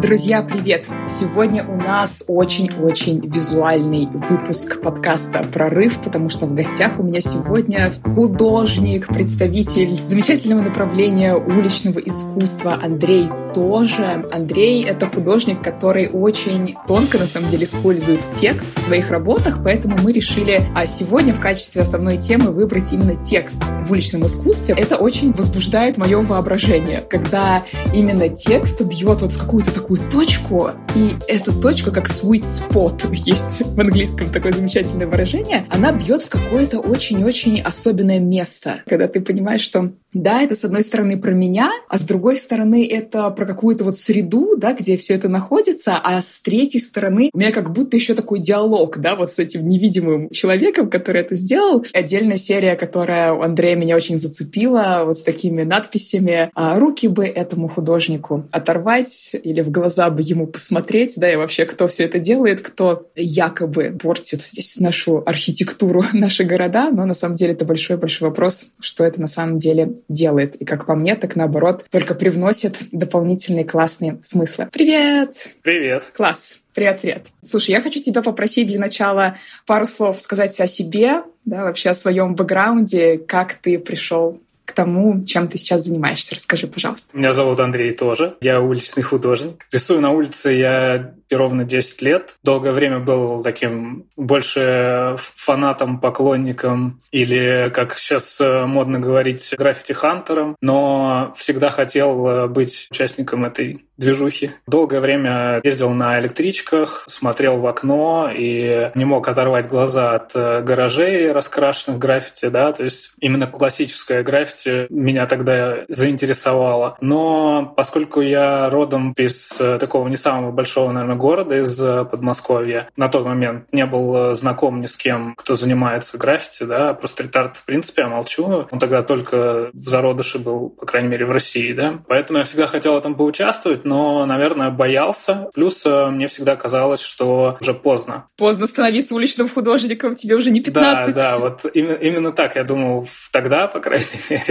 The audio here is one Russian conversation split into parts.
Друзья, привет! Сегодня у нас очень-очень визуальный выпуск подкаста «Прорыв», потому что в гостях у меня сегодня художник, представитель замечательного направления уличного искусства Андрей тоже. Андрей — это художник, который очень тонко, на самом деле, использует текст в своих работах, поэтому мы решили а сегодня в качестве основной темы выбрать именно текст в уличном искусстве. Это очень возбуждает мое воображение, когда именно текст бьет вот в какую-то такую такую точку, и эта точка, как sweet spot, есть в английском такое замечательное выражение, она бьет в какое-то очень-очень особенное место, когда ты понимаешь, что да, это с одной стороны про меня, а с другой стороны это про какую-то вот среду, да, где все это находится, а с третьей стороны у меня как будто еще такой диалог, да, вот с этим невидимым человеком, который это сделал. Отдельная серия, которая у Андрея меня очень зацепила, вот с такими надписями «А «Руки бы этому художнику оторвать» или «В глаза бы ему посмотреть», да, и вообще кто все это делает, кто якобы портит здесь нашу архитектуру, наши города, но на самом деле это большой-большой вопрос, что это на самом деле делает. И как по мне, так наоборот, только привносит дополнительные классные смыслы. Привет! Привет! Класс! Привет, привет. Слушай, я хочу тебя попросить для начала пару слов сказать о себе, да, вообще о своем бэкграунде, как ты пришел к тому, чем ты сейчас занимаешься. Расскажи, пожалуйста. Меня зовут Андрей тоже. Я уличный художник. Рисую на улице я ровно 10 лет. Долгое время был таким больше фанатом, поклонником или, как сейчас э, модно говорить, граффити-хантером, но всегда хотел э, быть участником этой движухи. Долгое время ездил на электричках, смотрел в окно и не мог оторвать глаза от э, гаражей, раскрашенных граффити, да, то есть именно классическое граффити меня тогда заинтересовало. Но поскольку я родом из такого не самого большого, наверное, города, из э, Подмосковья. На тот момент не был э, знаком ни с кем, кто занимается граффити, да, про стрит-арт, в принципе, я молчу. Он тогда только в зародыше был, по крайней мере, в России, да. Поэтому я всегда хотел в этом поучаствовать, но, наверное, боялся. Плюс э, мне всегда казалось, что уже поздно. Поздно становиться уличным художником, тебе уже не 15. Да, да, вот именно, именно так я думал тогда, по крайней мере.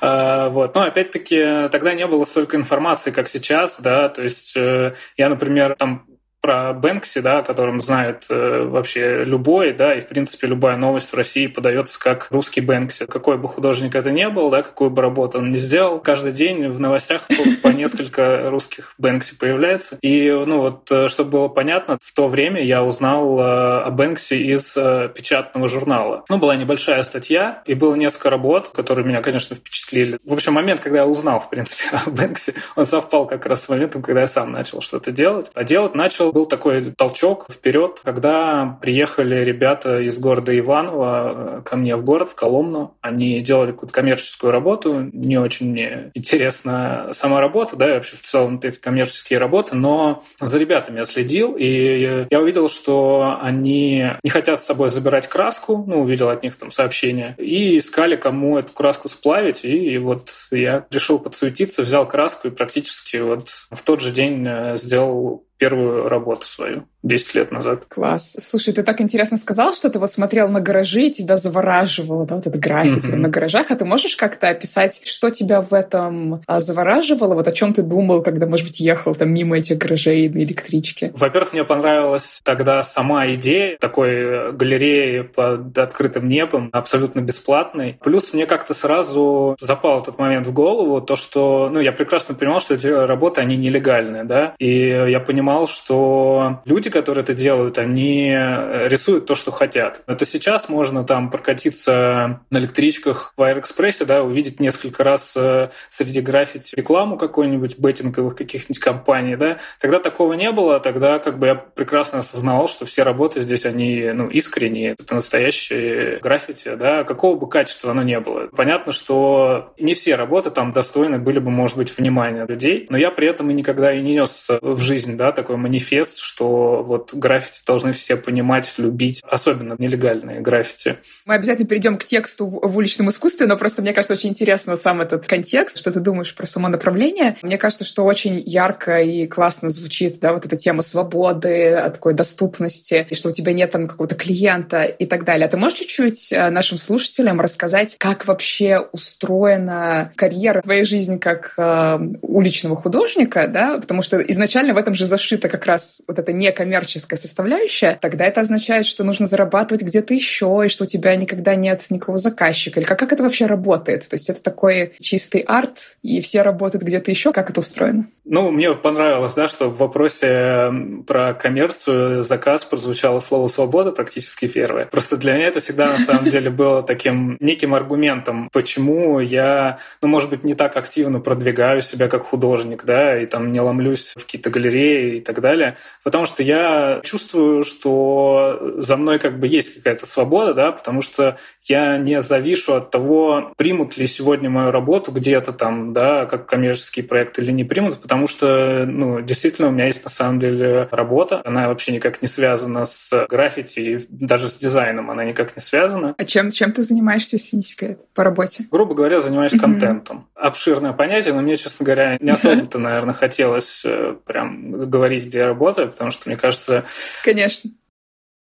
Вот. Но, опять-таки, тогда не было столько информации, как сейчас, да, то есть я, например, там про Бэнкси, да, о котором знает э, вообще любой, да, и, в принципе, любая новость в России подается как русский Бэнкси. Какой бы художник это ни был, да, какую бы работу он ни сделал, каждый день в новостях по, несколько русских Бэнкси появляется. И, ну, вот, э, чтобы было понятно, в то время я узнал э, о Бэнкси из э, печатного журнала. Ну, была небольшая статья, и было несколько работ, которые меня, конечно, впечатлили. В общем, момент, когда я узнал, в принципе, о Бэнкси, он совпал как раз с моментом, когда я сам начал что-то делать. А делать начал был такой толчок вперед, когда приехали ребята из города Иваново э, ко мне в город, в Коломну. Они делали какую-то коммерческую работу. Не очень мне интересна сама работа, да, и вообще в целом эти коммерческие работы, но за ребятами я следил, и я увидел, что они не хотят с собой забирать краску, ну, увидел от них там сообщение, и искали, кому эту краску сплавить, и вот я решил подсуетиться, взял краску и практически вот в тот же день э, сделал первую работу свою. 10 лет назад. Класс. Слушай, ты так интересно сказал, что ты вот смотрел на гаражи, и тебя завораживало, да, вот это граффити mm-hmm. на гаражах. А ты можешь как-то описать, что тебя в этом а, завораживало? Вот о чем ты думал, когда, может быть, ехал там мимо этих гаражей на электричке? Во-первых, мне понравилась тогда сама идея такой галереи под открытым небом, абсолютно бесплатной. Плюс мне как-то сразу запал этот момент в голову, то, что, ну, я прекрасно понимал, что эти работы, они нелегальные, да, и я понимал, что люди, которые это делают, они э, рисуют то, что хотят. Это сейчас можно там прокатиться на электричках в Аэроэкспрессе, да, увидеть несколько раз э, среди граффити рекламу какой-нибудь беттинговых каких-нибудь компаний, да. Тогда такого не было, тогда как бы я прекрасно осознавал, что все работы здесь, они, ну, искренние, это настоящие граффити, да, какого бы качества оно не было. Понятно, что не все работы там достойны были бы, может быть, внимания людей, но я при этом и никогда и не нес в жизнь, да, такой манифест, что вот граффити должны все понимать, любить, особенно нелегальные граффити. Мы обязательно перейдем к тексту в уличном искусстве, но просто мне кажется очень интересно сам этот контекст, что ты думаешь про само направление. Мне кажется, что очень ярко и классно звучит, да, вот эта тема свободы, такой доступности, и что у тебя нет там какого-то клиента и так далее. А ты можешь чуть-чуть э, нашим слушателям рассказать, как вообще устроена карьера в твоей жизни как э, уличного художника, да, потому что изначально в этом же зашита как раз вот эта некоммерческая составляющая, тогда это означает, что нужно зарабатывать где-то еще, и что у тебя никогда нет никакого заказчика. Или как, как это вообще работает? То есть это такой чистый арт, и все работают где-то еще. Как это устроено? Ну, мне понравилось, да, что в вопросе про коммерцию заказ прозвучало слово «свобода» практически первое. Просто для меня это всегда на самом деле было таким неким аргументом, почему я, ну, может быть, не так активно продвигаю себя как художник, да, и там не ломлюсь в какие-то галереи и так далее, потому что я чувствую, что за мной как бы есть какая-то свобода, да, потому что я не завишу от того, примут ли сегодня мою работу где-то там, да, как коммерческий проект или не примут, потому потому что, ну, действительно, у меня есть на самом деле работа. Она вообще никак не связана с граффити, даже с дизайном она никак не связана. А чем, чем ты занимаешься, если не секрет, по работе? Грубо говоря, занимаюсь mm-hmm. контентом. Обширное понятие, но мне, честно говоря, не особо-то, наверное, хотелось э, прям говорить, где я работаю, потому что, мне кажется... Конечно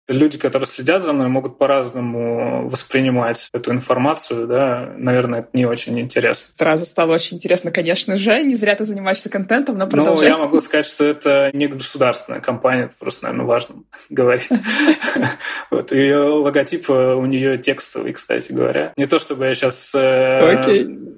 люди, которые следят за мной, могут по-разному воспринимать эту информацию, да, наверное, это не очень интересно. Сразу стало очень интересно, конечно же. Не зря ты занимаешься контентом, но продолжай. Ну, я могу сказать, что это не государственная компания, это просто, наверное, важно говорить. Вот, ее логотип у нее текстовый, кстати говоря. Не то, чтобы я сейчас... Э,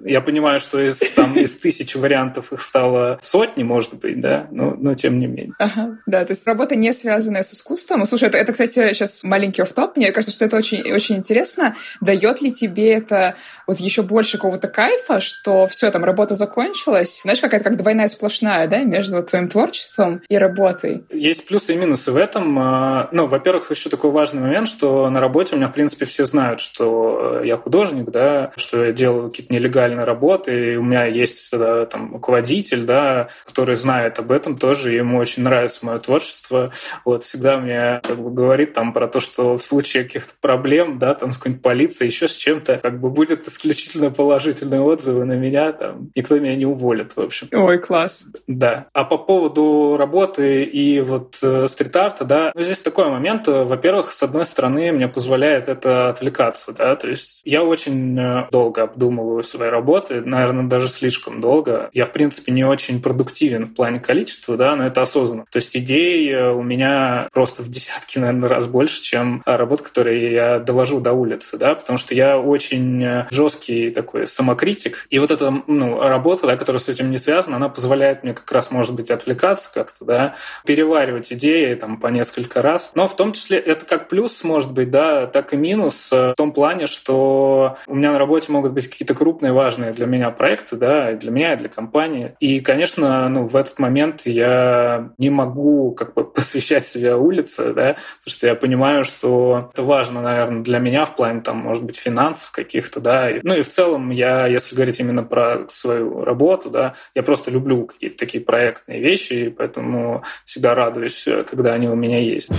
я понимаю, что из, там, из тысячи вариантов их стало сотни, может быть, да, но, но тем не менее. Ага, да, то есть работа не связанная с искусством. Слушай, это, это кстати, сейчас маленький офф-топ. Мне кажется, что это очень, очень интересно. Дает ли тебе это вот еще больше какого-то кайфа, что все, там, работа закончилась? Знаешь, какая-то как двойная сплошная, да, между твоим творчеством и работой? Есть плюсы и минусы в этом. А, ну, во-первых, еще такой важный момент, что на работе у меня, в принципе, все знают, что я художник, да, что я делаю какие-то нелегальные работы, и у меня есть да, там руководитель, да, который знает об этом тоже, ему очень нравится мое творчество. Вот, всегда мне как бы говорит, говорит там про то, что в случае каких-то проблем, да, там с какой-нибудь полицией, еще с чем-то, как бы будет исключительно положительные отзывы на меня, там, никто меня не уволит, в общем. Ой, класс. Да. А по поводу работы и вот э, стрит-арта, да, ну, здесь такой момент. Во-первых, с одной стороны, мне позволяет это отвлекаться, да, то есть я очень э, долго обдумываю свои работы, наверное, даже слишком долго. Я, в принципе, не очень продуктивен в плане количества, да, но это осознанно. То есть идей э, у меня просто в десятки, наверное, раз больше, чем работа, которые я довожу до улицы, да, потому что я очень э, жесткий такой самокритик. И вот эта ну, работа, да, которая с этим не связана, она позволяет мне как раз, может быть, отвлекаться как-то, да, переваривать идеи там по несколько раз. Но в том числе это как плюс, может быть, да, так и минус э, в том плане, что у меня на работе могут быть какие-то крупные, важные для меня проекты, да, для меня, и для компании. И, конечно, ну, в этот момент я не могу как бы посвящать себя улице, да, потому что я понимаю, что это важно, наверное, для меня в плане, там, может быть, финансов каких-то, да. Ну и в целом я, если говорить именно про свою работу, да, я просто люблю какие-то такие проектные вещи, и поэтому всегда радуюсь, когда они у меня есть.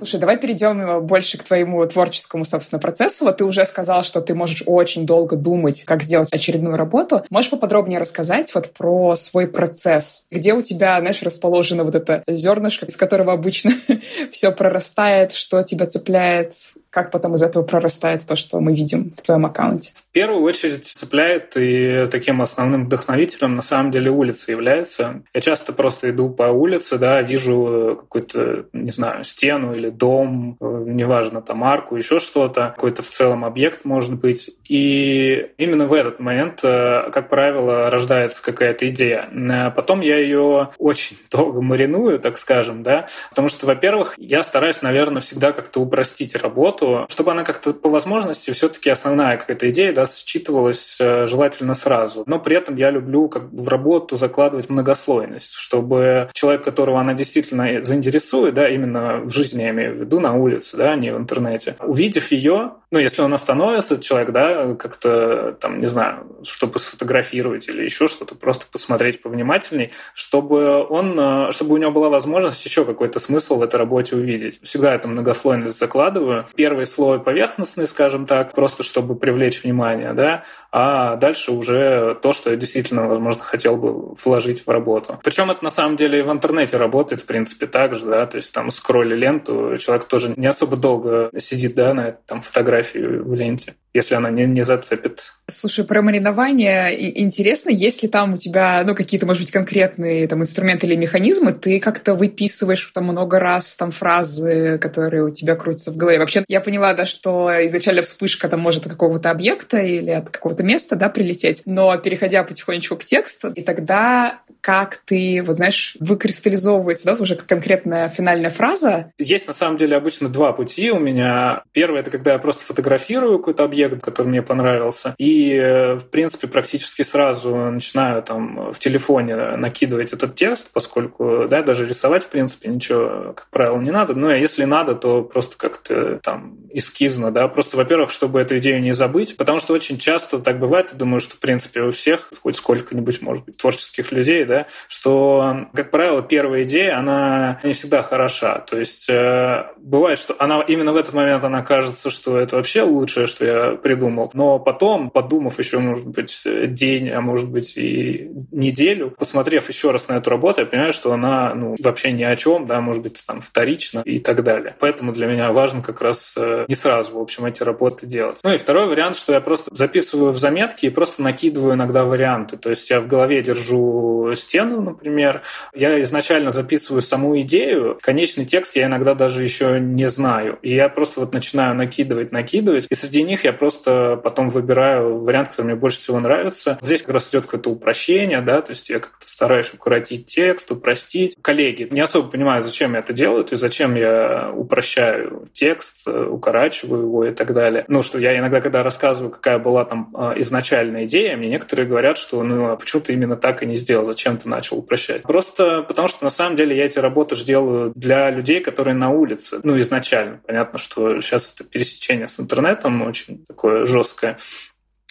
Слушай, давай перейдем э, больше к твоему творческому, собственно, процессу. Вот ты уже сказал, что ты можешь очень долго думать, как сделать очередную работу. Можешь поподробнее рассказать вот про свой процесс? Где у тебя, знаешь, расположено вот это зернышко, из которого обычно все прорастает, что тебя цепляет? Как потом из этого прорастает то, что мы видим в твоем аккаунте? В первую очередь цепляет и таким основным вдохновителем на самом деле улица является. Я часто просто иду по улице, да, вижу какую-то, не знаю, стену или дом, неважно, там арку, еще что-то, какой-то в целом объект может быть. И именно в этот момент, э, как правило, рождается какая-то идея. А потом я ее очень долго мариную, так скажем, да, потому что, во-первых, я стараюсь, наверное, всегда как-то упростить работу, работу, чтобы она как-то по возможности все-таки основная какая-то идея да, считывалась э, желательно сразу. Но при этом я люблю как бы в работу закладывать многослойность, чтобы человек, которого она действительно заинтересует, да, именно в жизни, я имею в виду, на улице, да, а не в интернете, увидев ее, ну, если он остановится, человек, да, как-то, там, не знаю, чтобы сфотографировать или еще что-то, просто посмотреть повнимательней, чтобы он, э, чтобы у него была возможность еще какой-то смысл в этой работе увидеть. Всегда эту многослойность закладываю. Первый слой поверхностный, скажем так, просто чтобы привлечь внимание, да, а дальше уже то, что я действительно, возможно, хотел бы вложить в работу. Причем это на самом деле и в интернете работает, в принципе, так же, да, то есть там скролли ленту, человек тоже не особо долго сидит, да, на там фотографии в ленте если она не, не зацепит. Слушай, про маринование интересно, есть ли там у тебя ну, какие-то, может быть, конкретные там, инструменты или механизмы, ты как-то выписываешь там много раз там фразы, которые у тебя крутятся в голове. Вообще, я поняла, да, что изначально вспышка там может от какого-то объекта или от какого-то места, да, прилететь, но переходя потихонечку к тексту, и тогда как ты, вот знаешь, выкристаллизовывается, да, уже конкретная финальная фраза? Есть, на самом деле, обычно два пути у меня. Первый — это когда я просто фотографирую какой-то объект, объект, который мне понравился. И, э, в принципе, практически сразу начинаю там в телефоне накидывать этот текст, поскольку, да, даже рисовать, в принципе, ничего, как правило, не надо. Ну, а если надо, то просто как-то там эскизно, да, просто, во-первых, чтобы эту идею не забыть, потому что очень часто так бывает, я думаю, что, в принципе, у всех, хоть сколько-нибудь, может быть, творческих людей, да, что, как правило, первая идея, она не всегда хороша. То есть э, бывает, что она именно в этот момент она кажется, что это вообще лучшее, что я придумал. Но потом, подумав еще, может быть, день, а может быть и неделю, посмотрев еще раз на эту работу, я понимаю, что она ну, вообще ни о чем, да, может быть, там вторично и так далее. Поэтому для меня важно как раз э, не сразу, в общем, эти работы делать. Ну и второй вариант, что я просто записываю в заметки и просто накидываю иногда варианты. То есть я в голове держу стену, например, я изначально записываю саму идею, конечный текст я иногда даже еще не знаю. И я просто вот начинаю накидывать, накидывать, и среди них я просто потом выбираю вариант, который мне больше всего нравится. Здесь как раз идет какое-то упрощение, да, то есть я как-то стараюсь укоротить текст, упростить. Коллеги не особо понимают, зачем я это делаю, то есть зачем я упрощаю текст, укорачиваю его и так далее. Ну, что я иногда, когда рассказываю, какая была там а, изначальная идея, мне некоторые говорят, что ну, а почему ты именно так и не сделал, зачем ты начал упрощать? Просто потому что на самом деле я эти работы же делаю для людей, которые на улице. Ну, изначально. Понятно, что сейчас это пересечение с интернетом очень такое жесткое.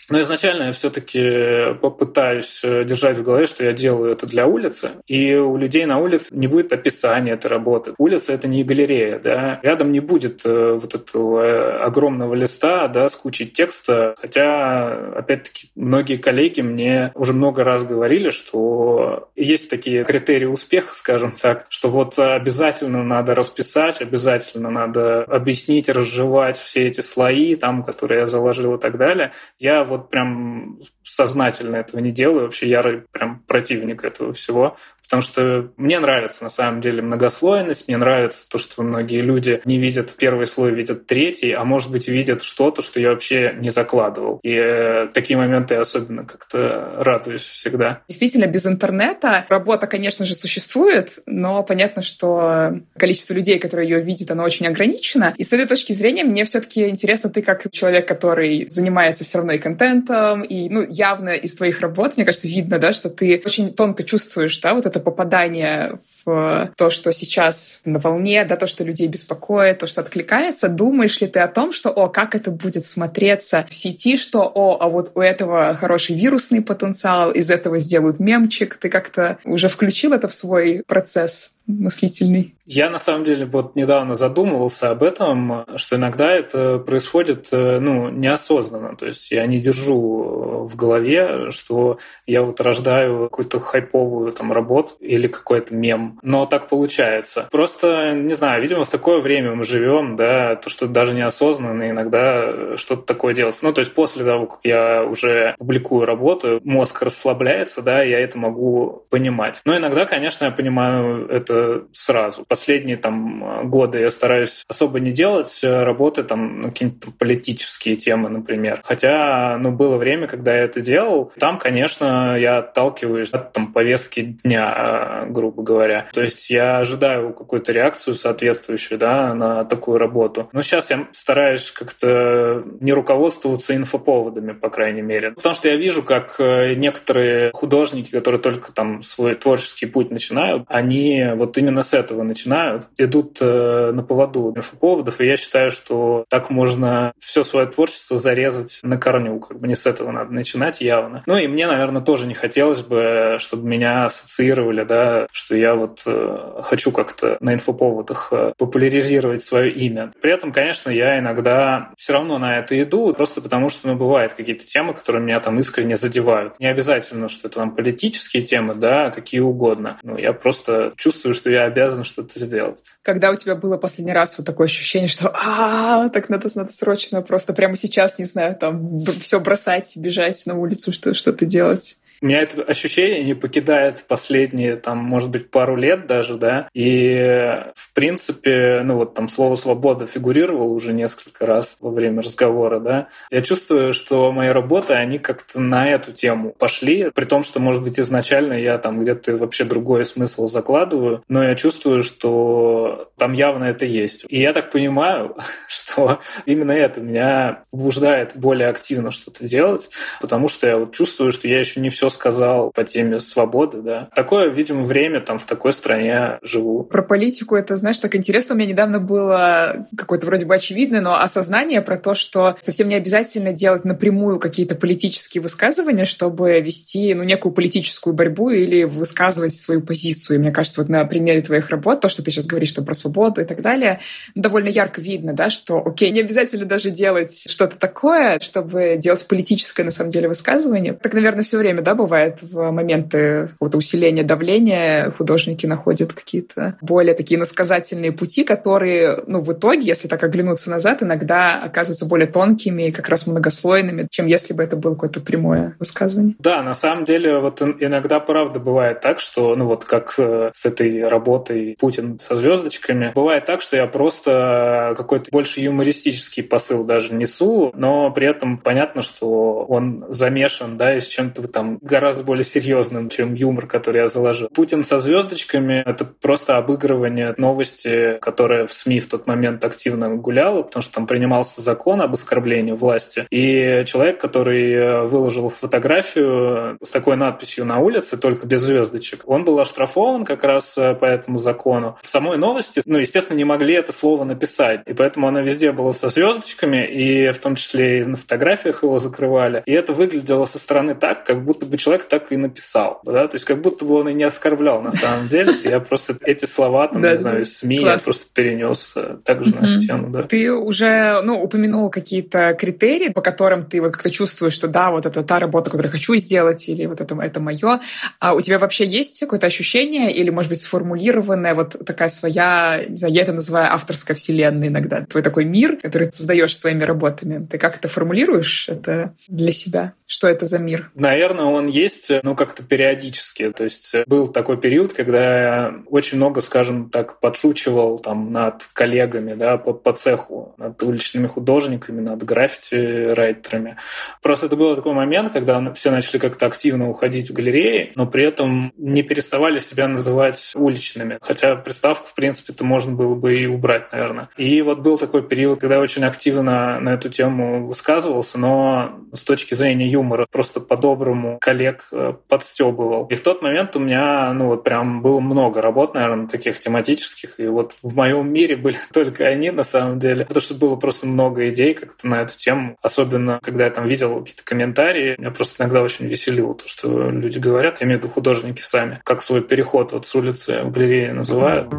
Но изначально я все-таки попытаюсь э, держать в голове, что я делаю это для улицы, и у людей на улице не будет описания этой работы. Улица — это не галерея, да. Рядом не будет э, вот этого э, огромного листа, да, с кучей текста, хотя, опять-таки, многие коллеги мне уже много раз говорили, что есть такие критерии успеха, скажем так, что вот обязательно надо расписать, обязательно надо объяснить, разжевать все эти слои, там, которые я заложил и так далее. Я вот прям сознательно этого не делаю, вообще ярый прям противник этого всего. Потому что мне нравится, на самом деле, многослойность, мне нравится то, что многие люди не видят первый слой, видят третий, а может быть, видят что-то, что я вообще не закладывал. И э, такие моменты я особенно как-то радуюсь всегда. Действительно, без интернета работа, конечно же, существует, но понятно, что количество людей, которые ее видят, оно очень ограничено. И с этой точки зрения мне все-таки интересно, ты как человек, который занимается все равно и контентом, и ну, явно из твоих работ, мне кажется, видно, да, что ты очень тонко чувствуешь, да, вот это попадание в то, что сейчас на волне, да, то, что людей беспокоит, то, что откликается, думаешь ли ты о том, что, о, как это будет смотреться в сети, что, о, а вот у этого хороший вирусный потенциал, из этого сделают мемчик, ты как-то уже включил это в свой процесс мыслительный? Я на самом деле вот недавно задумывался об этом, что иногда это происходит э, ну, неосознанно. То есть я не держу в голове, что я вот рождаю какую-то хайповую там работу или какой-то мем. Но так получается. Просто, не знаю, видимо, в такое время мы живем, да, то, что даже неосознанно иногда что-то такое делается. Ну, то есть после того, как я уже публикую работу, мозг расслабляется, да, я это могу понимать. Но иногда, конечно, я понимаю это сразу. Последние там годы я стараюсь особо не делать работы там какие-то политические темы, например. Хотя, ну, было время, когда я это делал. Там, конечно, я отталкиваюсь от там, повестки дня, грубо говоря. То есть я ожидаю какую-то реакцию соответствующую да, на такую работу. Но сейчас я стараюсь как-то не руководствоваться инфоповодами, по крайней мере. Потому что я вижу, как э, некоторые художники, которые только там свой творческий путь начинают, они вот именно с этого начинают, идут э, на поводу инфоповодов, и я считаю, что так можно все свое творчество зарезать на корню, как бы не с этого надо начинать явно. Ну и мне, наверное, тоже не хотелось бы, чтобы меня ассоциировали, да, что я вот э, хочу как-то на инфоповодах популяризировать свое имя. При этом, конечно, я иногда все равно на это иду, просто потому что, ну, бывают какие-то темы, которые меня там искренне задевают. Не обязательно, что это там политические темы, да, а какие угодно. Ну, я просто чувствую, что я обязан что-то сделать. Когда у тебя было последний раз вот такое ощущение, что а так надо, надо срочно просто прямо сейчас, не знаю, там все бросать, бежать на улицу, что, что-то делать? Меня это ощущение не покидает последние, там, может быть, пару лет даже, да, и, в принципе, ну вот там слово «свобода» фигурировало уже несколько раз во время разговора, да. Я чувствую, что мои работы, они как-то на эту тему пошли, при том, что, может быть, изначально я там где-то вообще другой смысл закладываю, но я чувствую, что там явно это есть. И я так понимаю, что именно это меня побуждает более активно что-то делать, потому что я вот чувствую, что я еще не все сказал по теме свободы, да. Такое, видимо, время там в такой стране живу. Про политику это, знаешь, так интересно. У меня недавно было какое-то вроде бы очевидное, но осознание про то, что совсем не обязательно делать напрямую какие-то политические высказывания, чтобы вести, ну, некую политическую борьбу или высказывать свою позицию. И мне кажется, вот на примере твоих работ, то, что ты сейчас говоришь что про свободу и так далее, довольно ярко видно, да, что, окей, не обязательно даже делать что-то такое, чтобы делать политическое, на самом деле, высказывание. Так, наверное, все время, да, бывает в моменты какого-то усиления давления художники находят какие-то более такие насказательные пути, которые, ну, в итоге, если так оглянуться назад, иногда оказываются более тонкими и как раз многослойными, чем если бы это было какое-то прямое высказывание. Да, на самом деле, вот иногда правда бывает так, что, ну вот как э, с этой работой Путин со звездочками, бывает так, что я просто какой-то больше юмористический посыл даже несу, но при этом понятно, что он замешан, да, и с чем-то там гораздо более серьезным, чем юмор, который я заложил. Путин со звездочками — это просто обыгрывание новости, которая в СМИ в тот момент активно гуляла, потому что там принимался закон об оскорблении власти. И человек, который выложил фотографию с такой надписью на улице, только без звездочек, он был оштрафован как раз по этому закону. В самой новости, ну, естественно, не могли это слово написать. И поэтому она везде была со звездочками, и в том числе и на фотографиях его закрывали. И это выглядело со стороны так, как будто бы человек так и написал. Да? То есть как будто бы он и не оскорблял на самом деле. Я просто эти слова, там, не знаю, СМИ я просто перенес э, также на стену. Да. Ты уже ну, упомянул какие-то критерии, по которым ты вот как-то чувствуешь, что да, вот это та работа, которую я хочу сделать, или вот это, это мое. А у тебя вообще есть какое-то ощущение или, может быть, сформулированная вот такая своя, не знаю, я это называю авторская вселенная иногда, твой такой мир, который ты создаешь своими работами. Ты как это формулируешь это для себя? Что это за мир? Наверное, он есть, ну, как-то периодически. То есть был такой период, когда я очень много, скажем так, подшучивал там над коллегами, да, по, по цеху, над уличными художниками, над граффити-райтерами. Просто это был такой момент, когда все начали как-то активно уходить в галереи, но при этом не переставали себя называть уличными. Хотя приставку, в принципе, это можно было бы и убрать, наверное. И вот был такой период, когда я очень активно на эту тему высказывался, но с точки зрения юмора просто по-доброму коллег э, подстебывал. И в тот момент у меня, ну вот прям было много работ, наверное, таких тематических, и вот в моем мире были только они на самом деле, потому что было просто много идей как-то на эту тему, особенно когда я там видел какие-то комментарии, меня просто иногда очень веселило то, что люди говорят, я имею в виду художники сами, как свой переход вот с улицы в галерею называют.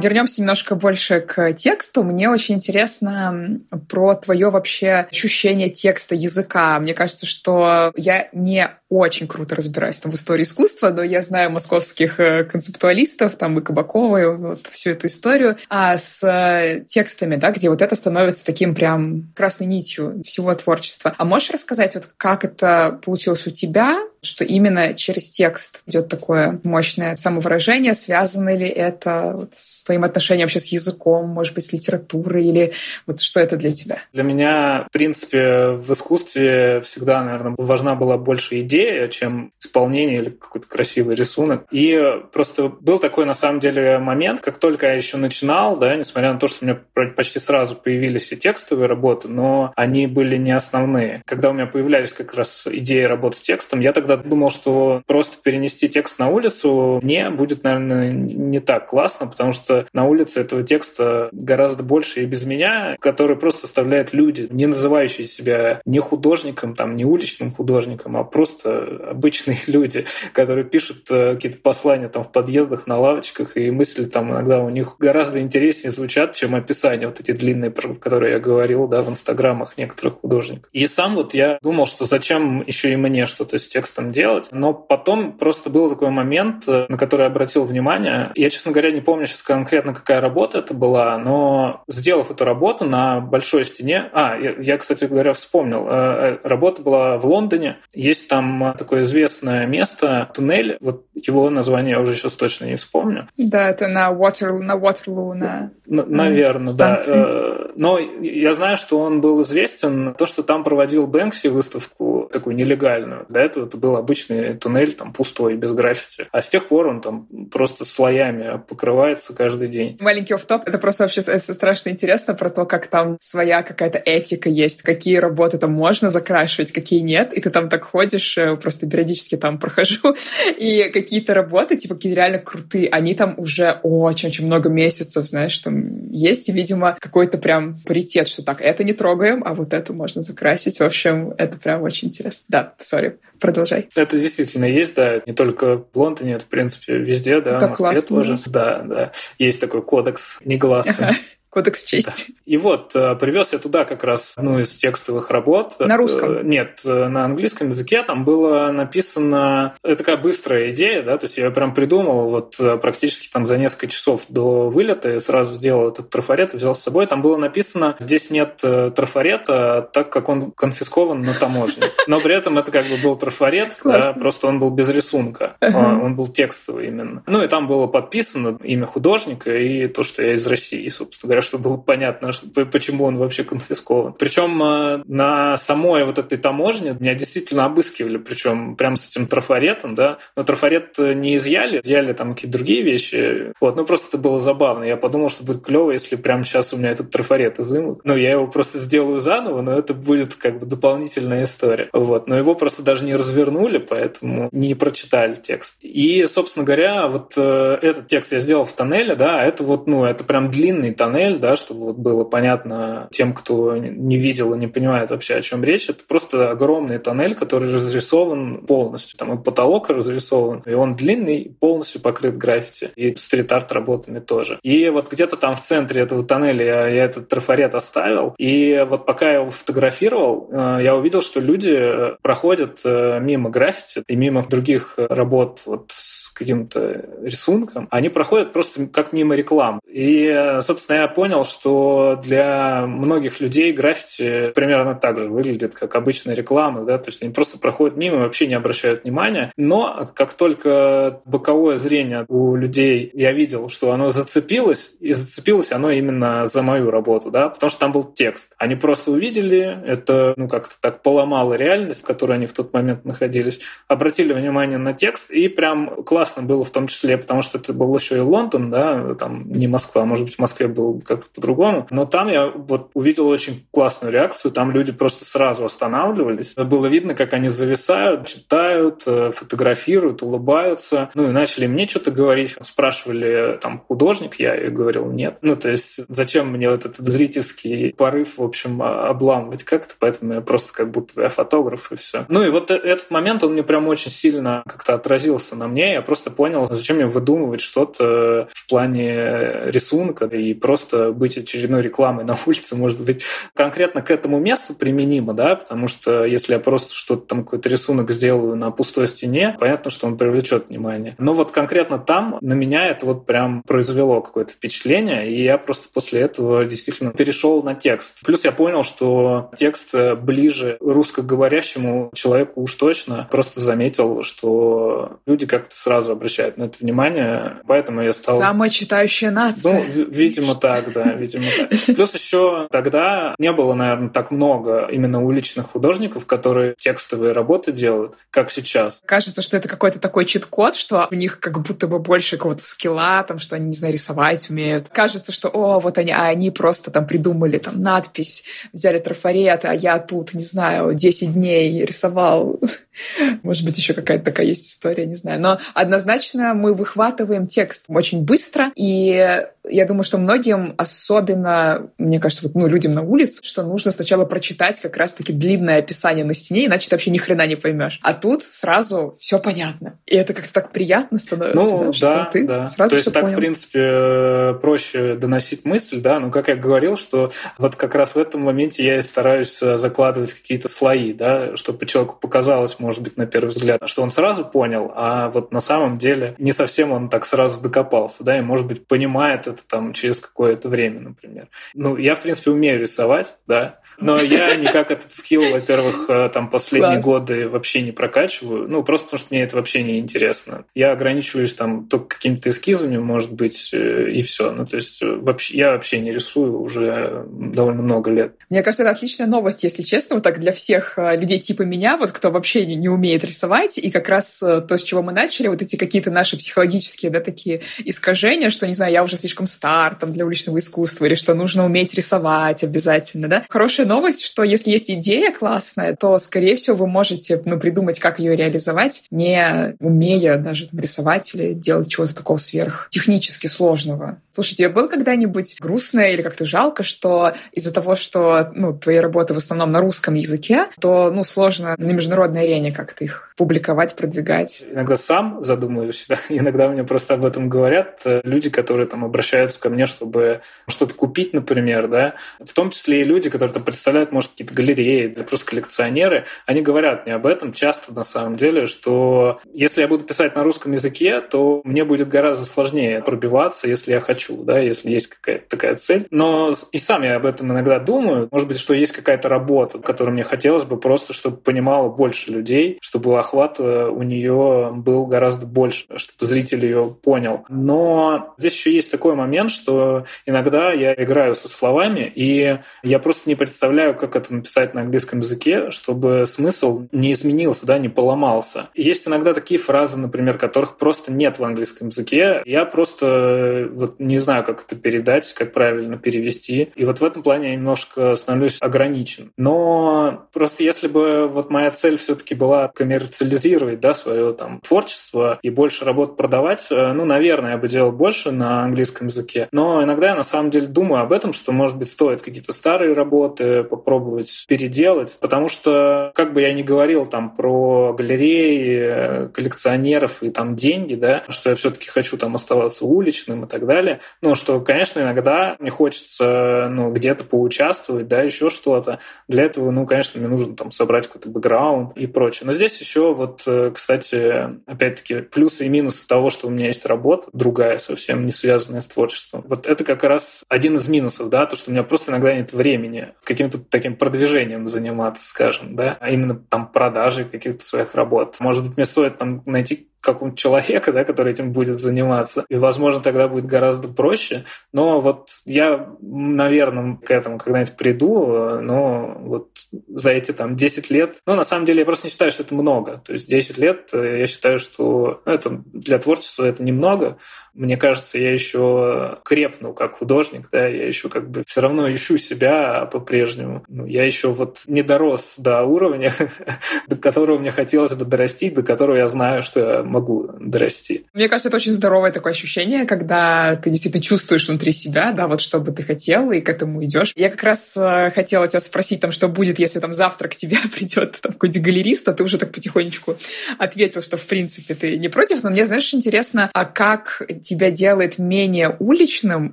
Вернемся немножко больше к тексту. Мне очень интересно про твое вообще ощущение текста, языка. Мне кажется, что я не очень круто разбираюсь там в истории искусства, но я знаю московских э, концептуалистов, там и Кабакова, и вот всю эту историю. А с э, текстами, да, где вот это становится таким прям красной нитью всего творчества. А можешь рассказать, вот как это получилось у тебя, что именно через текст идет такое мощное самовыражение. Связано ли это вот с твоим отношением вообще с языком, может быть, с литературой, или вот что это для тебя? Для меня, в принципе, в искусстве всегда, наверное, важна была больше идея, чем исполнение или какой-то красивый рисунок. И просто был такой, на самом деле, момент, как только я еще начинал, да, несмотря на то, что у меня почти сразу появились и текстовые работы, но они были не основные. Когда у меня появлялись как раз идеи работы с текстом, я тогда думал, что просто перенести текст на улицу мне будет, наверное, не так классно, потому что на улице этого текста гораздо больше и без меня, который просто оставляют люди, не называющие себя не художником, там, не уличным художником, а просто обычные люди, которые пишут э, какие-то послания там в подъездах, на лавочках, и мысли там иногда у них гораздо интереснее звучат, чем описание вот эти длинные, про которые я говорил, да, в инстаграмах некоторых художников. И сам вот я думал, что зачем еще и мне что-то с текстом делать, но потом просто был такой момент, э, на который я обратил внимание. Я, честно говоря, не помню сейчас конкретно, какая работа это была, но сделав эту работу на большой стене... А, я, я кстати говоря, вспомнил. Э, работа была в Лондоне. Есть там такое известное место, туннель. Вот его название я уже сейчас точно не вспомню. Да, это на Waterloo, на Waterloo, на... Наверное, станции. да. Но я знаю, что он был известен, то, что там проводил Бэнкси выставку такую нелегальную. До этого это был обычный туннель, там пустой, без граффити. А с тех пор он там просто слоями покрывается каждый день. Маленький офф-топ. Это просто вообще это страшно интересно про то, как там своя какая-то этика есть, какие работы там можно закрашивать, какие нет. И ты там так ходишь, просто периодически там прохожу, и какие-то работы, типа, какие реально крутые, они там уже очень-очень много месяцев, знаешь, там есть, и, видимо, какой-то прям паритет, что так, это не трогаем, а вот это можно закрасить. В общем, это прям очень интересно. Да, sorry, продолжай. Это действительно есть, да, не только в Лондоне, это, в принципе, везде, да, в Москве классно. тоже. Да, да, есть такой кодекс негласный. Кодекс чести. Да. И вот, э, привез я туда как раз одну из текстовых работ. На русском? Э, нет, э, на английском языке. Там было написано... Это такая быстрая идея, да, то есть я ее прям придумал вот практически там за несколько часов до вылета. Я сразу сделал этот трафарет и взял с собой. Там было написано, здесь нет трафарета, так как он конфискован на таможне. Но при этом это как бы был трафарет, да, просто он был без рисунка. Он был текстовый именно. Ну и там было подписано имя художника и то, что я из России, собственно говоря говоря, чтобы было понятно, почему он вообще конфискован. Причем э, на самой вот этой таможне меня действительно обыскивали, причем прям с этим трафаретом, да. Но трафарет не изъяли, изъяли там какие-то другие вещи. Вот, ну просто это было забавно. Я подумал, что будет клево, если прямо сейчас у меня этот трафарет изымут. Ну, я его просто сделаю заново, но это будет как бы дополнительная история. Вот. Но его просто даже не развернули, поэтому не прочитали текст. И, собственно говоря, вот э, этот текст я сделал в тоннеле, да, а это вот, ну, это прям длинный тоннель, туннель, да, чтобы вот было понятно тем, кто не видел и не понимает вообще, о чем речь. Это просто огромный тоннель, который разрисован полностью. Там и потолок разрисован, и он длинный, полностью покрыт граффити. И стрит-арт работами тоже. И вот где-то там в центре этого тоннеля я, я этот трафарет оставил. И вот пока я его фотографировал, э, я увидел, что люди э, проходят э, мимо граффити и мимо других работ вот с каким-то рисунком, они проходят просто как мимо реклам. И, собственно, я понял, что для многих людей граффити примерно так же выглядит, как обычная реклама, да, то есть они просто проходят мимо и вообще не обращают внимания. Но как только боковое зрение у людей, я видел, что оно зацепилось, и зацепилось оно именно за мою работу, да, потому что там был текст. Они просто увидели, это, ну, как-то так поломало реальность, в которой они в тот момент находились, обратили внимание на текст, и прям классно было в том числе, потому что это был еще и Лондон, да, там не Москва, может быть, в Москве был как-то по-другому. Но там я вот увидел очень классную реакцию. Там люди просто сразу останавливались. Было видно, как они зависают, читают, э, фотографируют, улыбаются. Ну и начали мне что-то говорить. Спрашивали, там, художник я? И говорил, нет. Ну, то есть, зачем мне вот этот зрительский порыв, в общем, обламывать как-то? Поэтому я просто как будто я фотограф и все. Ну и вот э, этот момент, он мне прям очень сильно как-то отразился на мне. Я просто просто понял, зачем мне выдумывать что-то в плане рисунка и просто быть очередной рекламой на улице, может быть, конкретно к этому месту применимо, да, потому что если я просто что-то там, какой-то рисунок сделаю на пустой стене, понятно, что он привлечет внимание. Но вот конкретно там на меня это вот прям произвело какое-то впечатление, и я просто после этого действительно перешел на текст. Плюс я понял, что текст ближе русскоговорящему человеку уж точно. Просто заметил, что люди как-то сразу обращают на это внимание, поэтому я стал... Самая читающая нация. Ну, видимо, так, да, видимо, так. Плюс еще тогда не было, наверное, так много именно уличных художников, которые текстовые работы делают, как сейчас. Кажется, что это какой-то такой чит-код, что у них как будто бы больше какого-то скилла, там, что они, не знаю, рисовать умеют. Кажется, что, о, вот они, а они просто там придумали там надпись, взяли трафарет, а я тут, не знаю, 10 дней рисовал. Может быть, еще какая-то такая есть история, не знаю. Но однозначно мы выхватываем текст очень быстро, и я думаю, что многим, особенно, мне кажется, вот, ну, людям на улице, что нужно сначала прочитать как раз-таки длинное описание на стене, иначе ты вообще ни хрена не поймешь. А тут сразу все понятно. И это как-то так приятно становится, ну, да, что да, ты да. сразу То есть так, понял. в принципе, проще доносить мысль, да, но как я говорил, что вот как раз в этом моменте я и стараюсь закладывать какие-то слои, да, чтобы человеку показалось, может быть, на первый взгляд, что он сразу понял, а вот на самом деле не совсем он так сразу докопался, да, и, может быть, понимает это там через какое-то время, например. Ну, я, в принципе, умею рисовать, да, но я никак этот скилл, во-первых, э, там последние Класс. годы вообще не прокачиваю. Ну, просто потому что мне это вообще не интересно. Я ограничиваюсь там только какими-то эскизами, может быть, э, и все. Ну, то есть э, вообще, я вообще не рисую уже довольно много лет. Мне кажется, это отличная новость, если честно, вот так для всех людей типа меня, вот кто вообще не, не умеет рисовать, и как раз то, с чего мы начали, вот эти какие-то наши психологические, да, такие искажения, что, не знаю, я уже слишком стар там для уличного искусства, или что нужно уметь рисовать обязательно, да. Хорошая новость, что если есть идея классная, то, скорее всего, вы можете ну, придумать, как ее реализовать, не умея даже там, рисовать или делать чего-то такого сверхтехнически сложного. Слушайте, был когда-нибудь грустно или как-то жалко, что из-за того, что ну, твои работы в основном на русском языке, то ну, сложно на международной арене как-то их публиковать, продвигать? Иногда сам задумываюсь, да? иногда мне просто об этом говорят люди, которые там обращаются ко мне, чтобы что-то купить, например, да, в том числе и люди, которые там представляют, может, какие-то галереи или просто коллекционеры, они говорят мне об этом часто на самом деле, что если я буду писать на русском языке, то мне будет гораздо сложнее пробиваться, если я хочу, да, если есть какая-то такая цель. Но и сам я об этом иногда думаю. Может быть, что есть какая-то работа, которую мне хотелось бы просто, чтобы понимало больше людей, чтобы охват э, у нее был гораздо больше, чтобы зритель ее понял. Но здесь еще есть такой момент, что иногда я играю со словами, и я просто не представляю, как это написать на английском языке, чтобы смысл не изменился, да, не поломался. Есть иногда такие фразы, например, которых просто нет в английском языке. Я просто вот не знаю, как это передать, как правильно перевести. И вот в этом плане я немножко становлюсь ограничен. Но просто если бы вот моя цель все-таки была коммерциализировать, да, свое там творчество и больше работ продавать, э, ну, наверное, я бы делал больше на английском языке. Но иногда я на самом деле думаю об этом, что, может быть, стоит какие-то старые работы попробовать переделать, потому что, как бы я ни говорил там про галереи, коллекционеров и там деньги, да, что я все-таки хочу там оставаться уличным и так далее, ну, что, конечно, иногда мне хочется, ну, где-то поучаствовать, да, еще что-то. Для этого, ну, конечно, мне нужно там собрать какой-то бэкграунд и прочее. Но здесь еще вот, э, кстати, опять-таки, плюсы и минусы того, что у меня есть работа, другая совсем не связанная с творчеством. Вот это как раз один из минусов, да, то, что у меня просто иногда нет времени каким-то таким продвижением заниматься, скажем, да, а именно там продажей каких-то своих работ. Может быть, мне стоит там найти какого-нибудь человека, да, который этим будет заниматься. И, возможно, тогда будет гораздо проще. Но вот я, наверное, к этому когда-нибудь приду, но вот за эти там 10 лет... Ну, на самом деле, я просто не считаю, что это много. То есть 10 лет э, я считаю, что это для творчества это немного. Мне кажется, я еще крепну как художник, да, я еще как бы все равно ищу себя по-прежнему. Ну, я еще вот не дорос до уровня, до которого мне хотелось бы дорасти, до которого я знаю, что я могу дорасти. Мне кажется, это очень здоровое такое ощущение, когда ты действительно чувствуешь внутри себя, да, вот что бы ты хотел, и к этому идешь. Я как раз э, хотела тебя спросить, там, что будет, если там завтра к тебе придет там, какой-нибудь галерист, а ты уже так потихонечку ответил, что в принципе ты не против, но мне, знаешь, интересно, а как тебя делает менее уличным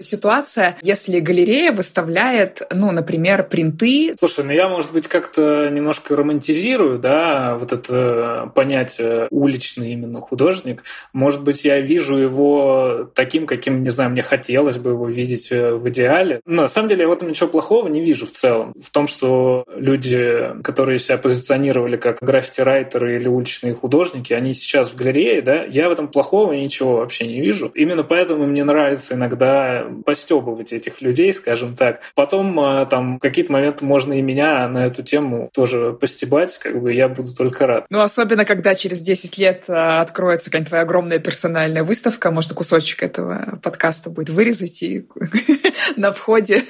ситуация, если галерея выставляет, ну, например, принты? Слушай, ну я, может быть, как-то немножко романтизирую, да, вот это понятие уличный именно художник. Может быть, я вижу его таким, каким, не знаю, мне хотелось бы его видеть э, в идеале. Но на самом деле я в этом ничего плохого не вижу в целом. В том, что люди, которые себя позиционировали как граффити-райтеры или уличные художники, они сейчас в галерее, да, я в этом плохого ничего вообще не вижу. Именно поэтому мне нравится иногда постебывать этих людей, скажем так. Потом э, там какие-то моменты можно и меня на эту тему тоже постебать, как бы я буду только рад. Ну, особенно, когда через 10 лет э, откроется какая-нибудь твоя огромная персональная выставка, можно кусочек этого подкаста будет вырезать и на входе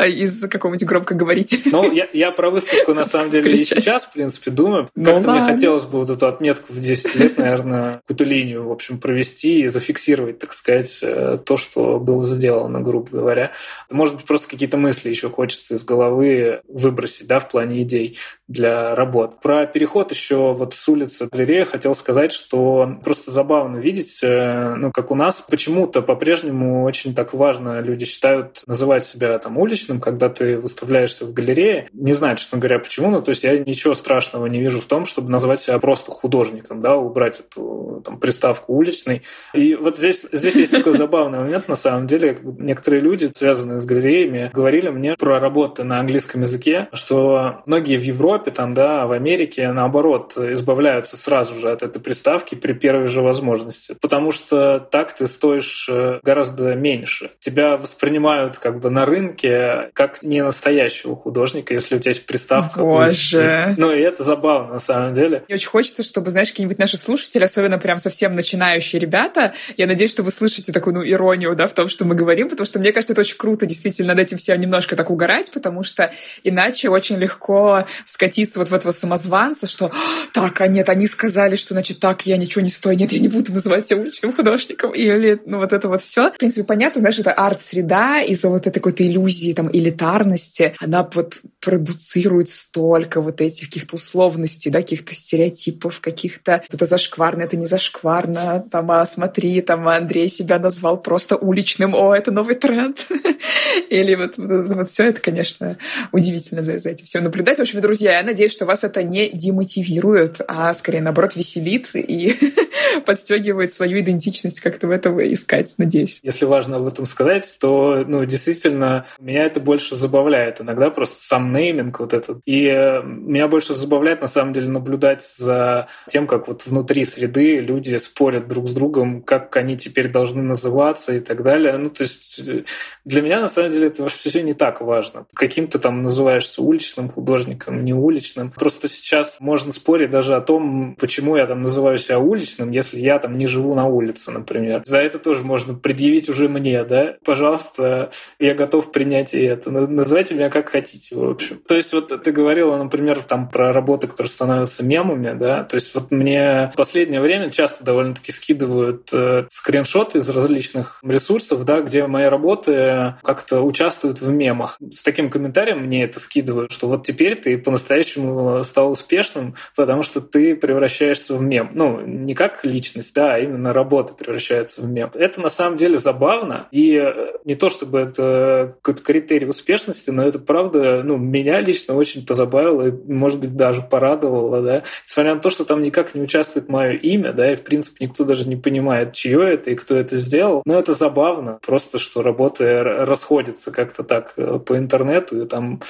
из какого-нибудь громкоговорителя. Ну, я, я про выставку на самом деле и сейчас, в принципе, думаю. Ну Как-то мне хотелось бы вот эту отметку в 10 лет, наверное, какую-то линию, в общем, провести и зафиксировать, так сказать, э, то, что было сделано, грубо говоря. Может быть, просто какие-то мысли еще хочется из головы выбросить, да, в плане идей для работ. Про переход еще вот с улицы галерея хотел сказать, что просто забавно видеть, э, ну, как у нас почему-то по-прежнему очень так важно, люди считают называть себя там уличным, когда ты выставляешься в галерее. Не знаю, честно говоря, почему, но то есть я ничего страшного не вижу в том, чтобы назвать себя просто художником, да, убрать эту там приставку уличный. И вот здесь, здесь есть такой забавный момент, на самом деле. Некоторые люди, связанные с галереями, говорили мне про работы на английском языке, что многие в Европе, там, да, в Америке, наоборот, избавляются сразу же от этой приставки при первой же возможности. Потому что так ты стоишь э, гораздо меньше. Тебя воспринимают как бы на рынке как не настоящего художника, если у тебя есть приставка. Боже. Ну, и это забавно, на самом деле. Мне очень хочется, чтобы, знаешь, какие-нибудь наши слушатели, особенно прям совсем начинающие ребята, я надеюсь, что вы слышите такую, ну, иронию, да, в том, что мы говорим, потому что мне кажется, это очень круто действительно над этим все немножко так угорать, потому что иначе очень легко скатиться вот в этого самозванца, что «А, так, а нет, они сказали, что, значит, так, я ничего не стою, нет, я не буду называть себя уличным художником, или, ну, вот это вот все. В принципе, понятно, знаешь, это арт-среда из-за вот этой какой-то иллюзии, там, элитарности, она вот продуцирует столько вот этих каких-то условностей, да, каких-то стереотипов, каких-то это зашкварно, это не зашкварно, там, а смотри, там, Андрей себя назвал просто уличным, о, это новый тренд. Или вот, вот, вот все это, конечно, удивительно за, за этим всем наблюдать. В общем, друзья, я надеюсь, что вас это не демотивирует, а скорее, наоборот, веселит и подстегивает свою идентичность как-то в этом искать, надеюсь. Если важно об этом сказать, то, ну, действительно, меня это больше забавляет иногда, просто сам нейминг вот этот. И э, меня больше забавляет, на самом деле, наблюдать за тем, как вот внутри среды люди спорят друг с другом, как они теперь должны называться и так далее. Ну, то есть э, для меня, на самом деле, это все не так важно. Каким ты там называешься уличным художником, не уличным. Просто сейчас можно спорить даже о том, почему я там называю себя уличным, если я там не живу на улице, например. За это тоже можно предъявить уже мне, да? Пожалуйста, я готов принять и это. Называйте меня как хотите, в общем. То есть вот ты говорила, например, там про работы, которые становятся мемами, да? То есть вот мне в последнее время часто довольно-таки скидывают э, скриншоты из различных ресурсов, да, где мои работы как-то участвуют в мемах. С таким комментарием мне это скидывают, что вот теперь ты по-настоящему стал успешным, потому что ты превращаешься в мем. Ну, не как личность, да, а именно работа превращается в мем. Это на самом деле забавно, и не то чтобы это какой-то критерий успешности, но это правда, ну, меня лично очень позабавило и, может быть, даже порадовало, да, несмотря на то, что там никак не участвует мое имя, да, и, в принципе, никто даже не понимает, чье это и кто это сделал, но это забавно, просто, что работы расходятся как-то так э, по интернету, и там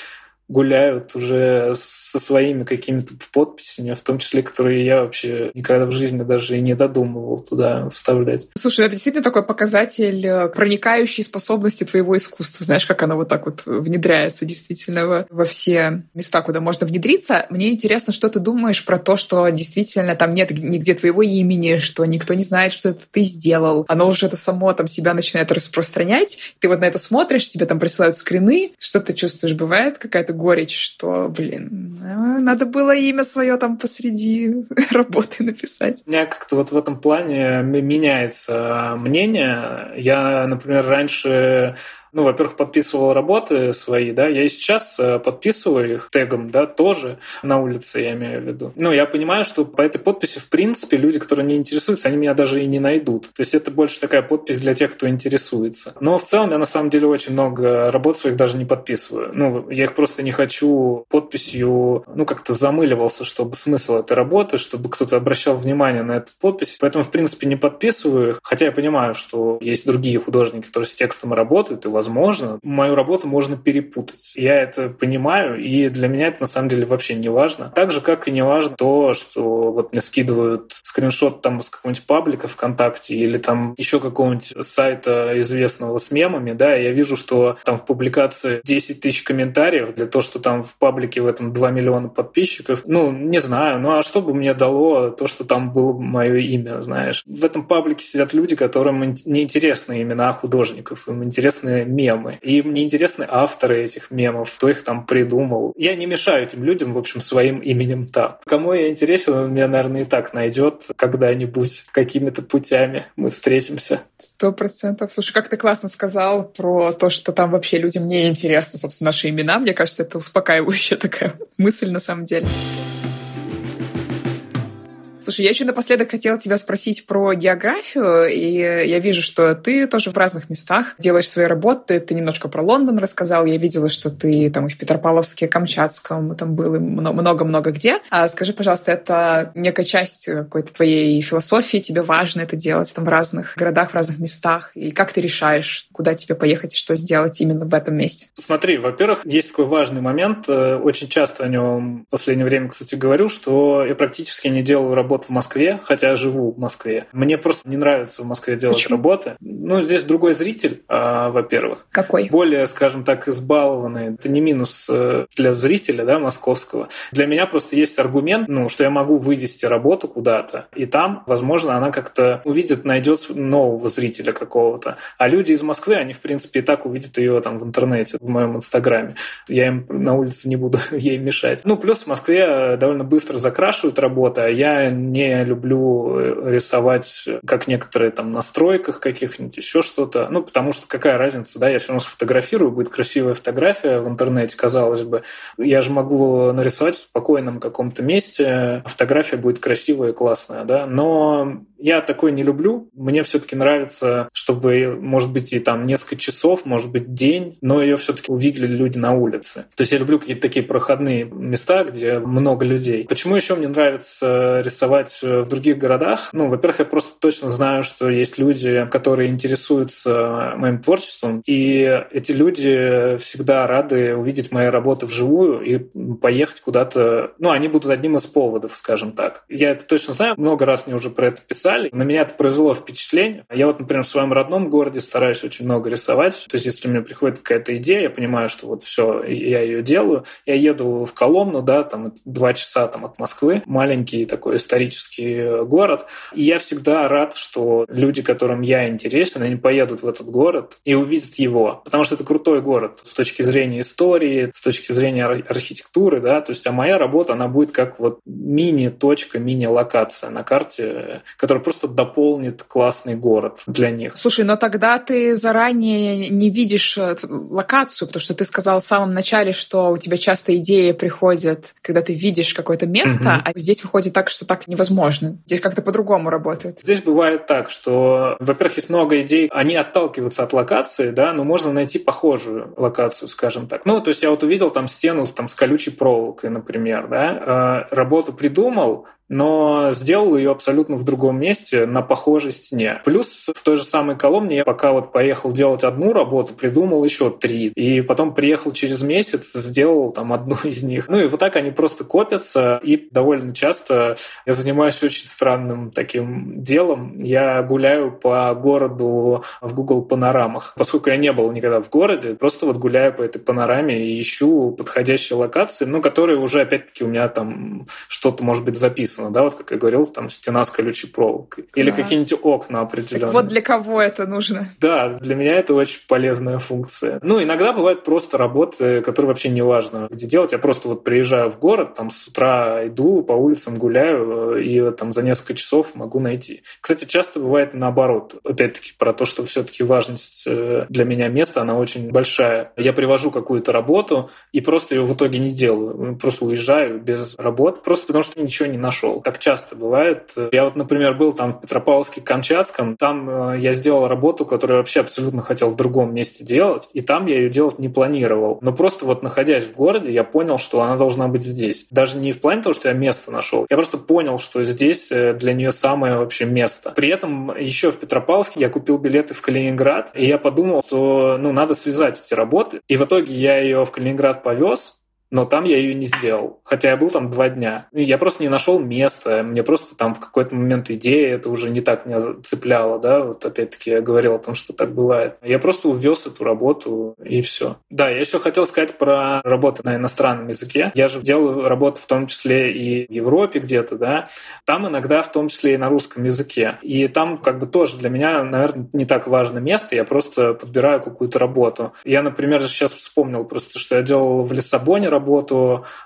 гуляют уже со своими какими-то подписями, в том числе, которые я вообще никогда в жизни даже и не додумывал туда вставлять. Слушай, это действительно такой показатель э, проникающей способности твоего искусства. Знаешь, как оно вот так вот внедряется действительно во все места, куда можно внедриться. Мне интересно, что ты думаешь про то, что действительно там нет нигде твоего имени, что никто не знает, что это ты сделал. Оно уже это само там себя начинает распространять. Ты вот на это смотришь, тебе там присылают скрины. Что ты чувствуешь? Бывает какая-то горечь, что, блин, э, надо было имя свое там посреди работы написать. У меня как-то вот в этом плане меняется мнение. Я, например, раньше ну, во-первых, подписывал работы свои, да, я и сейчас э, подписываю их тегом, да, тоже на улице, я имею в виду. Ну, я понимаю, что по этой подписи, в принципе, люди, которые не интересуются, они меня даже и не найдут. То есть это больше такая подпись для тех, кто интересуется. Но в целом я на самом деле очень много работ своих даже не подписываю. Ну, я их просто не хочу подписью, ну, как-то замыливался, чтобы смысл этой работы, чтобы кто-то обращал внимание на эту подпись. Поэтому, в принципе, не подписываю их. Хотя я понимаю, что есть другие художники, которые с текстом работают, и возможно, мою работу можно перепутать. Я это понимаю, и для меня это на самом деле вообще не важно. Так же, как и не важно то, что вот мне скидывают скриншот там с какого-нибудь паблика ВКонтакте или там еще какого-нибудь сайта известного с мемами, да, я вижу, что там в публикации 10 тысяч комментариев для того, что там в паблике в этом 2 миллиона подписчиков. Ну, не знаю, ну а что бы мне дало то, что там было мое имя, знаешь? В этом паблике сидят люди, которым не интересны имена художников, им интересны мемы. И мне интересны авторы этих мемов, кто их там придумал. Я не мешаю этим людям, в общем, своим именем там. Кому я интересен, он меня, наверное, и так найдет когда-нибудь какими-то путями. Мы встретимся. Сто процентов. Слушай, как ты классно сказал про то, что там вообще людям не интересны, собственно, наши имена. Мне кажется, это успокаивающая такая мысль на самом деле. Слушай, я еще напоследок хотела тебя спросить про географию, и я вижу, что ты тоже в разных местах делаешь свои работы. Ты немножко про Лондон рассказал, я видела, что ты там и в Петропавловске, Камчатском там был, и много-много где. А скажи, пожалуйста, это некая часть какой-то твоей философии, тебе важно это делать там в разных городах, в разных местах, и как ты решаешь, куда тебе поехать, что сделать именно в этом месте? Смотри, во-первых, есть такой важный момент, э, очень часто о нем в последнее время, кстати, говорю, что я практически не делаю работу работ в Москве, хотя живу в Москве. Мне просто не нравится в Москве делать Почему? работы. Ну, здесь другой зритель, а, во-первых. Какой? Более, скажем так, избалованный. Это не минус э, для зрителя, да, московского. Для меня просто есть аргумент, ну, что я могу вывести работу куда-то, и там, возможно, она как-то увидит, найдет нового зрителя какого-то. А люди из Москвы, они, в принципе, и так увидят ее там в интернете, в моем инстаграме. Я им на улице не буду ей мешать. Ну, плюс в Москве довольно быстро закрашивают работы, а я не люблю э, рисовать, как некоторые там на стройках каких-нибудь, еще что-то. Ну, потому что какая разница, да, я все равно сфотографирую, будет красивая фотография в интернете, казалось бы. Я же могу нарисовать в спокойном каком-то месте, фотография будет красивая и классная, да, но я такой не люблю. Мне все-таки нравится, чтобы, может быть, и там несколько часов, может быть, день, но ее все-таки увидели люди на улице. То есть я люблю какие-то такие проходные места, где много людей. Почему еще мне нравится рисовать в других городах? Ну, во-первых, я просто точно знаю, что есть люди, которые интересуются моим творчеством, и эти люди всегда рады увидеть мои работы вживую и поехать куда-то. Ну, они будут одним из поводов, скажем так. Я это точно знаю, много раз мне уже про это писали, писали. На меня это произвело впечатление. Я вот, например, в своем родном городе стараюсь очень много рисовать. То есть, если мне приходит какая-то идея, я понимаю, что вот все, я ее делаю. Я еду в Коломну, да, там два часа там от Москвы, маленький такой исторический город. И я всегда рад, что люди, которым я интересен, они поедут в этот город и увидят его. Потому что это крутой город с точки зрения истории, с точки зрения архитектуры, да, то есть, а моя работа, она будет как вот мини-точка, мини-локация на карте, которая который просто дополнит классный город для них. Слушай, но тогда ты заранее не видишь э, локацию, потому что ты сказал в самом начале, что у тебя часто идеи приходят, когда ты видишь какое-то место, угу. а здесь выходит так, что так невозможно. Здесь как-то по-другому работает. Здесь бывает так, что, во-первых, есть много идей, они отталкиваются от локации, да, но можно найти похожую локацию, скажем так. Ну, то есть я вот увидел там стену там, с колючей проволокой, например, да, э, работу придумал, но сделал ее абсолютно в другом месте, на похожей стене. Плюс в той же самой Коломне я пока вот поехал делать одну работу, придумал еще три. И потом приехал через месяц, сделал там одну из них. Ну и вот так они просто копятся. И довольно часто я занимаюсь очень странным таким делом. Я гуляю по городу в Google панорамах. Поскольку я не был никогда в городе, просто вот гуляю по этой панораме и ищу подходящие локации, ну, которые уже опять-таки у меня там что-то может быть записано написано, да, вот как я говорил, там стена с колючей проволокой. Класс. Или какие-нибудь окна определенные. Так вот для кого это нужно? Да, для меня это очень полезная функция. Ну, иногда бывают просто работы, которые вообще не важно где делать. Я просто вот приезжаю в город, там с утра иду по улицам, гуляю, э, и там за несколько часов могу найти. Кстати, часто бывает наоборот. Опять-таки про то, что все-таки важность э, для меня места, она очень большая. Я привожу какую-то работу и просто ее в итоге не делаю. Просто уезжаю без работ, просто потому что ничего не нашел. Так часто бывает. Я вот, например, был там в Петропавловске-Камчатском, там э, я сделал работу, которую вообще абсолютно хотел в другом месте делать, и там я ее делать не планировал. Но просто вот находясь в городе, я понял, что она должна быть здесь. Даже не в плане того, что я место нашел. Я просто понял, что здесь э, для нее самое вообще место. При этом еще в Петропавловске я купил билеты в Калининград, и я подумал, что ну, надо связать эти работы. И в итоге я ее в Калининград повез, но там я ее не сделал. Хотя я был там два дня. Я просто не нашел места. Мне просто там в какой-то момент идея, это уже не так меня цепляло, да, вот опять-таки я говорил о том, что так бывает. Я просто увез эту работу и все. Да, я еще хотел сказать про работу на иностранном языке. Я же делаю работу в том числе и в Европе где-то, да. Там иногда в том числе и на русском языке. И там как бы тоже для меня, наверное, не так важно место. Я просто подбираю какую-то работу. Я, например, сейчас вспомнил просто, что я делал в Лиссабоне работу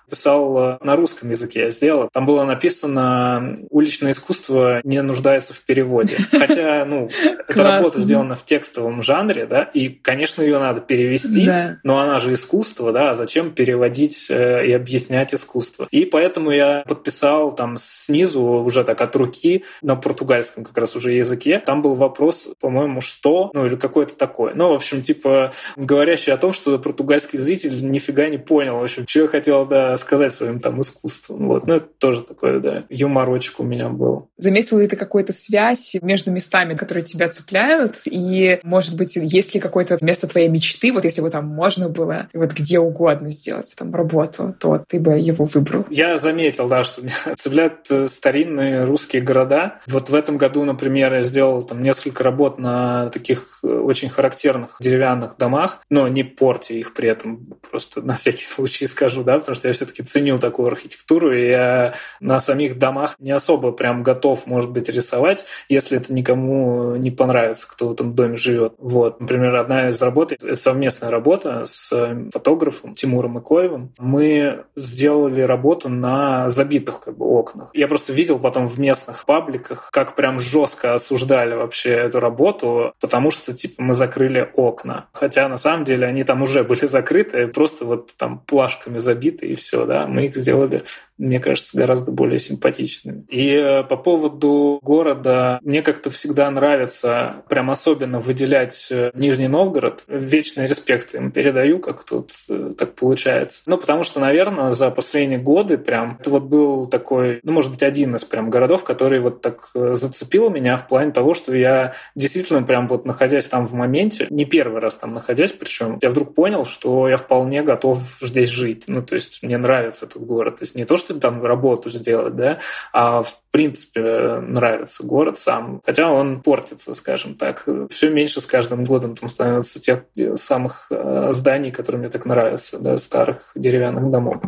писал э, на русском языке, я сделал. Там было написано «Уличное искусство не нуждается в переводе». Хотя, ну, эта работа сделана в текстовом жанре, да, и, конечно, ее надо перевести, но она же искусство, да, а зачем переводить э, и объяснять искусство? И поэтому я подписал там снизу уже так от руки на португальском как раз уже языке. Там был вопрос, по-моему, что, ну или какой-то такой. Ну, в общем, типа, говорящий о том, что португальский зритель нифига не понял, в общем, что я хотел да, сказать своим там искусством. Вот. Ну, это тоже такой, да, юморочек у меня был. Заметил ли ты какую-то связь между местами, которые тебя цепляют? И, может быть, есть ли какое-то место твоей мечты, вот если бы там можно было вот где угодно сделать там работу, то ты бы его выбрал? Я заметил, да, что меня цепляют э, старинные русские города. Вот в этом году, например, я сделал там несколько работ на таких э, очень характерных деревянных домах, но не порте их при этом, просто на всякий случай скажу, да, потому что я все-таки ценю такую архитектуру, и я на самих домах не особо прям готов, может быть, рисовать, если это никому не понравится, кто в этом доме живет. Вот, например, одна из работ, это совместная работа с фотографом Тимуром Икоевым. Мы сделали работу на забитых как бы окнах. Я просто видел потом в местных пабликах, как прям жестко осуждали вообще эту работу, потому что, типа, мы закрыли окна. Хотя, на самом деле, они там уже были закрыты, просто вот там плашка крышками забиты, и все, да, мы их сделали, мне кажется, гораздо более симпатичными. И э, по поводу города, мне как-то всегда нравится прям особенно выделять э, Нижний Новгород. Вечный респект им передаю, как тут э, так получается. Ну, потому что, наверное, за последние годы прям это вот был такой, ну, может быть, один из прям городов, который вот так зацепил меня в плане того, что я действительно прям вот находясь там в моменте, не первый раз там находясь, причем я вдруг понял, что я вполне готов здесь жить. Ну, то есть мне нравится этот город. То есть не то, что там работу сделать, да, а в принципе нравится город сам. Хотя он портится, скажем так. Все меньше с каждым годом там становится тех самых э, зданий, которые мне так нравятся, да, старых деревянных домов.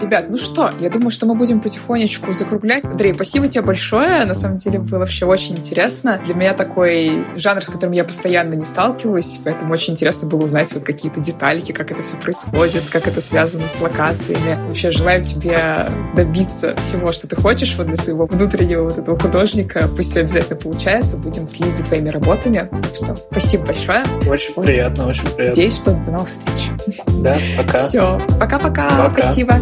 Ребят, ну что, я думаю, что мы будем потихонечку закруглять. Андрей, спасибо тебе большое. На самом деле было вообще очень интересно. Для меня такой жанр, с которым я постоянно не сталкиваюсь, поэтому очень интересно было узнать вот какие-то детальки, как это все происходит, как это связано с локациями. Вообще желаю тебе добиться всего, что ты хочешь вот для своего внутреннего вот этого художника. Пусть все обязательно получается. Будем следить за твоими работами. Так что спасибо большое. Очень вот. приятно, очень приятно. Надеюсь, что до новых встреч. Да, пока. Все, пока-пока. Спасибо.